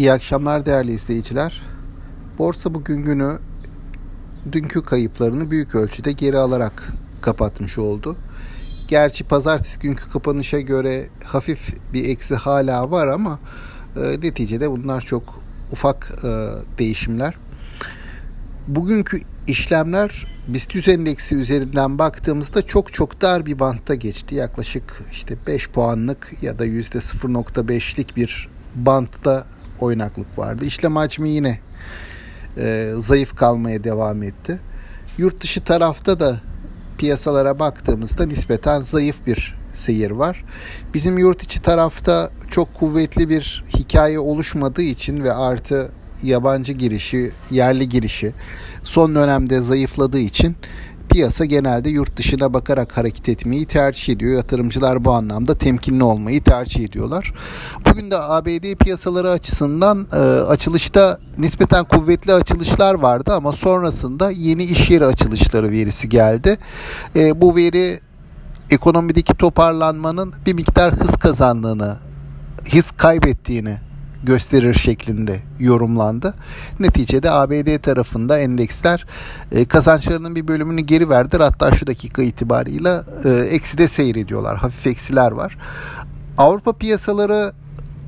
İyi akşamlar değerli izleyiciler. Borsa bugün günü dünkü kayıplarını büyük ölçüde geri alarak kapatmış oldu. Gerçi pazartesi günkü kapanışa göre hafif bir eksi hala var ama e, neticede bunlar çok ufak e, değişimler. Bugünkü işlemler BIST endeksi üzerinden baktığımızda çok çok dar bir bantta geçti. Yaklaşık işte 5 puanlık ya da %0.5'lik bir bantta oynaklık vardı. İşlem hacmi yine e, zayıf kalmaya devam etti. Yurt dışı tarafta da piyasalara baktığımızda nispeten zayıf bir seyir var. Bizim yurt içi tarafta çok kuvvetli bir hikaye oluşmadığı için ve artı yabancı girişi, yerli girişi son dönemde zayıfladığı için piyasa genelde yurt dışına bakarak hareket etmeyi tercih ediyor. Yatırımcılar bu anlamda temkinli olmayı tercih ediyorlar. Bugün de ABD piyasaları açısından e, açılışta nispeten kuvvetli açılışlar vardı ama sonrasında yeni iş yeri açılışları verisi geldi. E, bu veri ekonomideki toparlanmanın bir miktar hız kazandığını, hız kaybettiğini gösterir şeklinde yorumlandı. Neticede ABD tarafında endeksler e, kazançlarının bir bölümünü geri verdiler. Hatta şu dakika itibarıyla e, ekside seyrediyorlar. Hafif eksiler var. Avrupa piyasaları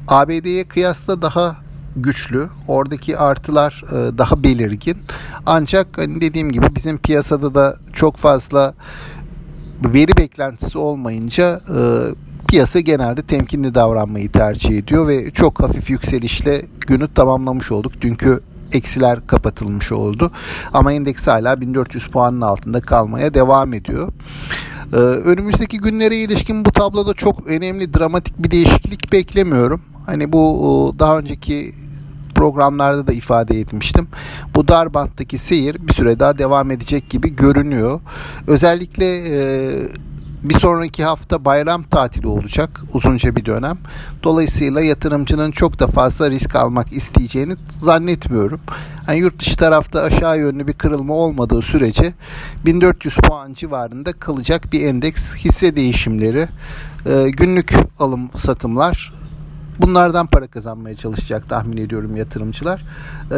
ABD'ye kıyasla daha güçlü. Oradaki artılar e, daha belirgin. Ancak hani dediğim gibi bizim piyasada da çok fazla veri beklentisi olmayınca piyasa genelde temkinli davranmayı tercih ediyor ve çok hafif yükselişle günü tamamlamış olduk. Dünkü eksiler kapatılmış oldu. Ama endeks hala 1400 puanın altında kalmaya devam ediyor. Ee, önümüzdeki günlere ilişkin bu tabloda çok önemli dramatik bir değişiklik beklemiyorum. Hani bu daha önceki programlarda da ifade etmiştim. Bu dar banttaki seyir bir süre daha devam edecek gibi görünüyor. Özellikle e, bir sonraki hafta bayram tatili olacak uzunca bir dönem. Dolayısıyla yatırımcının çok da fazla risk almak isteyeceğini zannetmiyorum. Yani yurt dışı tarafta aşağı yönlü bir kırılma olmadığı sürece 1400 puan civarında kalacak bir endeks hisse değişimleri, e, günlük alım satımlar bunlardan para kazanmaya çalışacak tahmin ediyorum yatırımcılar.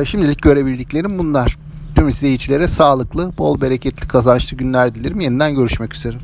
E, şimdilik görebildiklerim bunlar. Tüm izleyicilere sağlıklı, bol bereketli, kazançlı günler dilerim. Yeniden görüşmek üzere.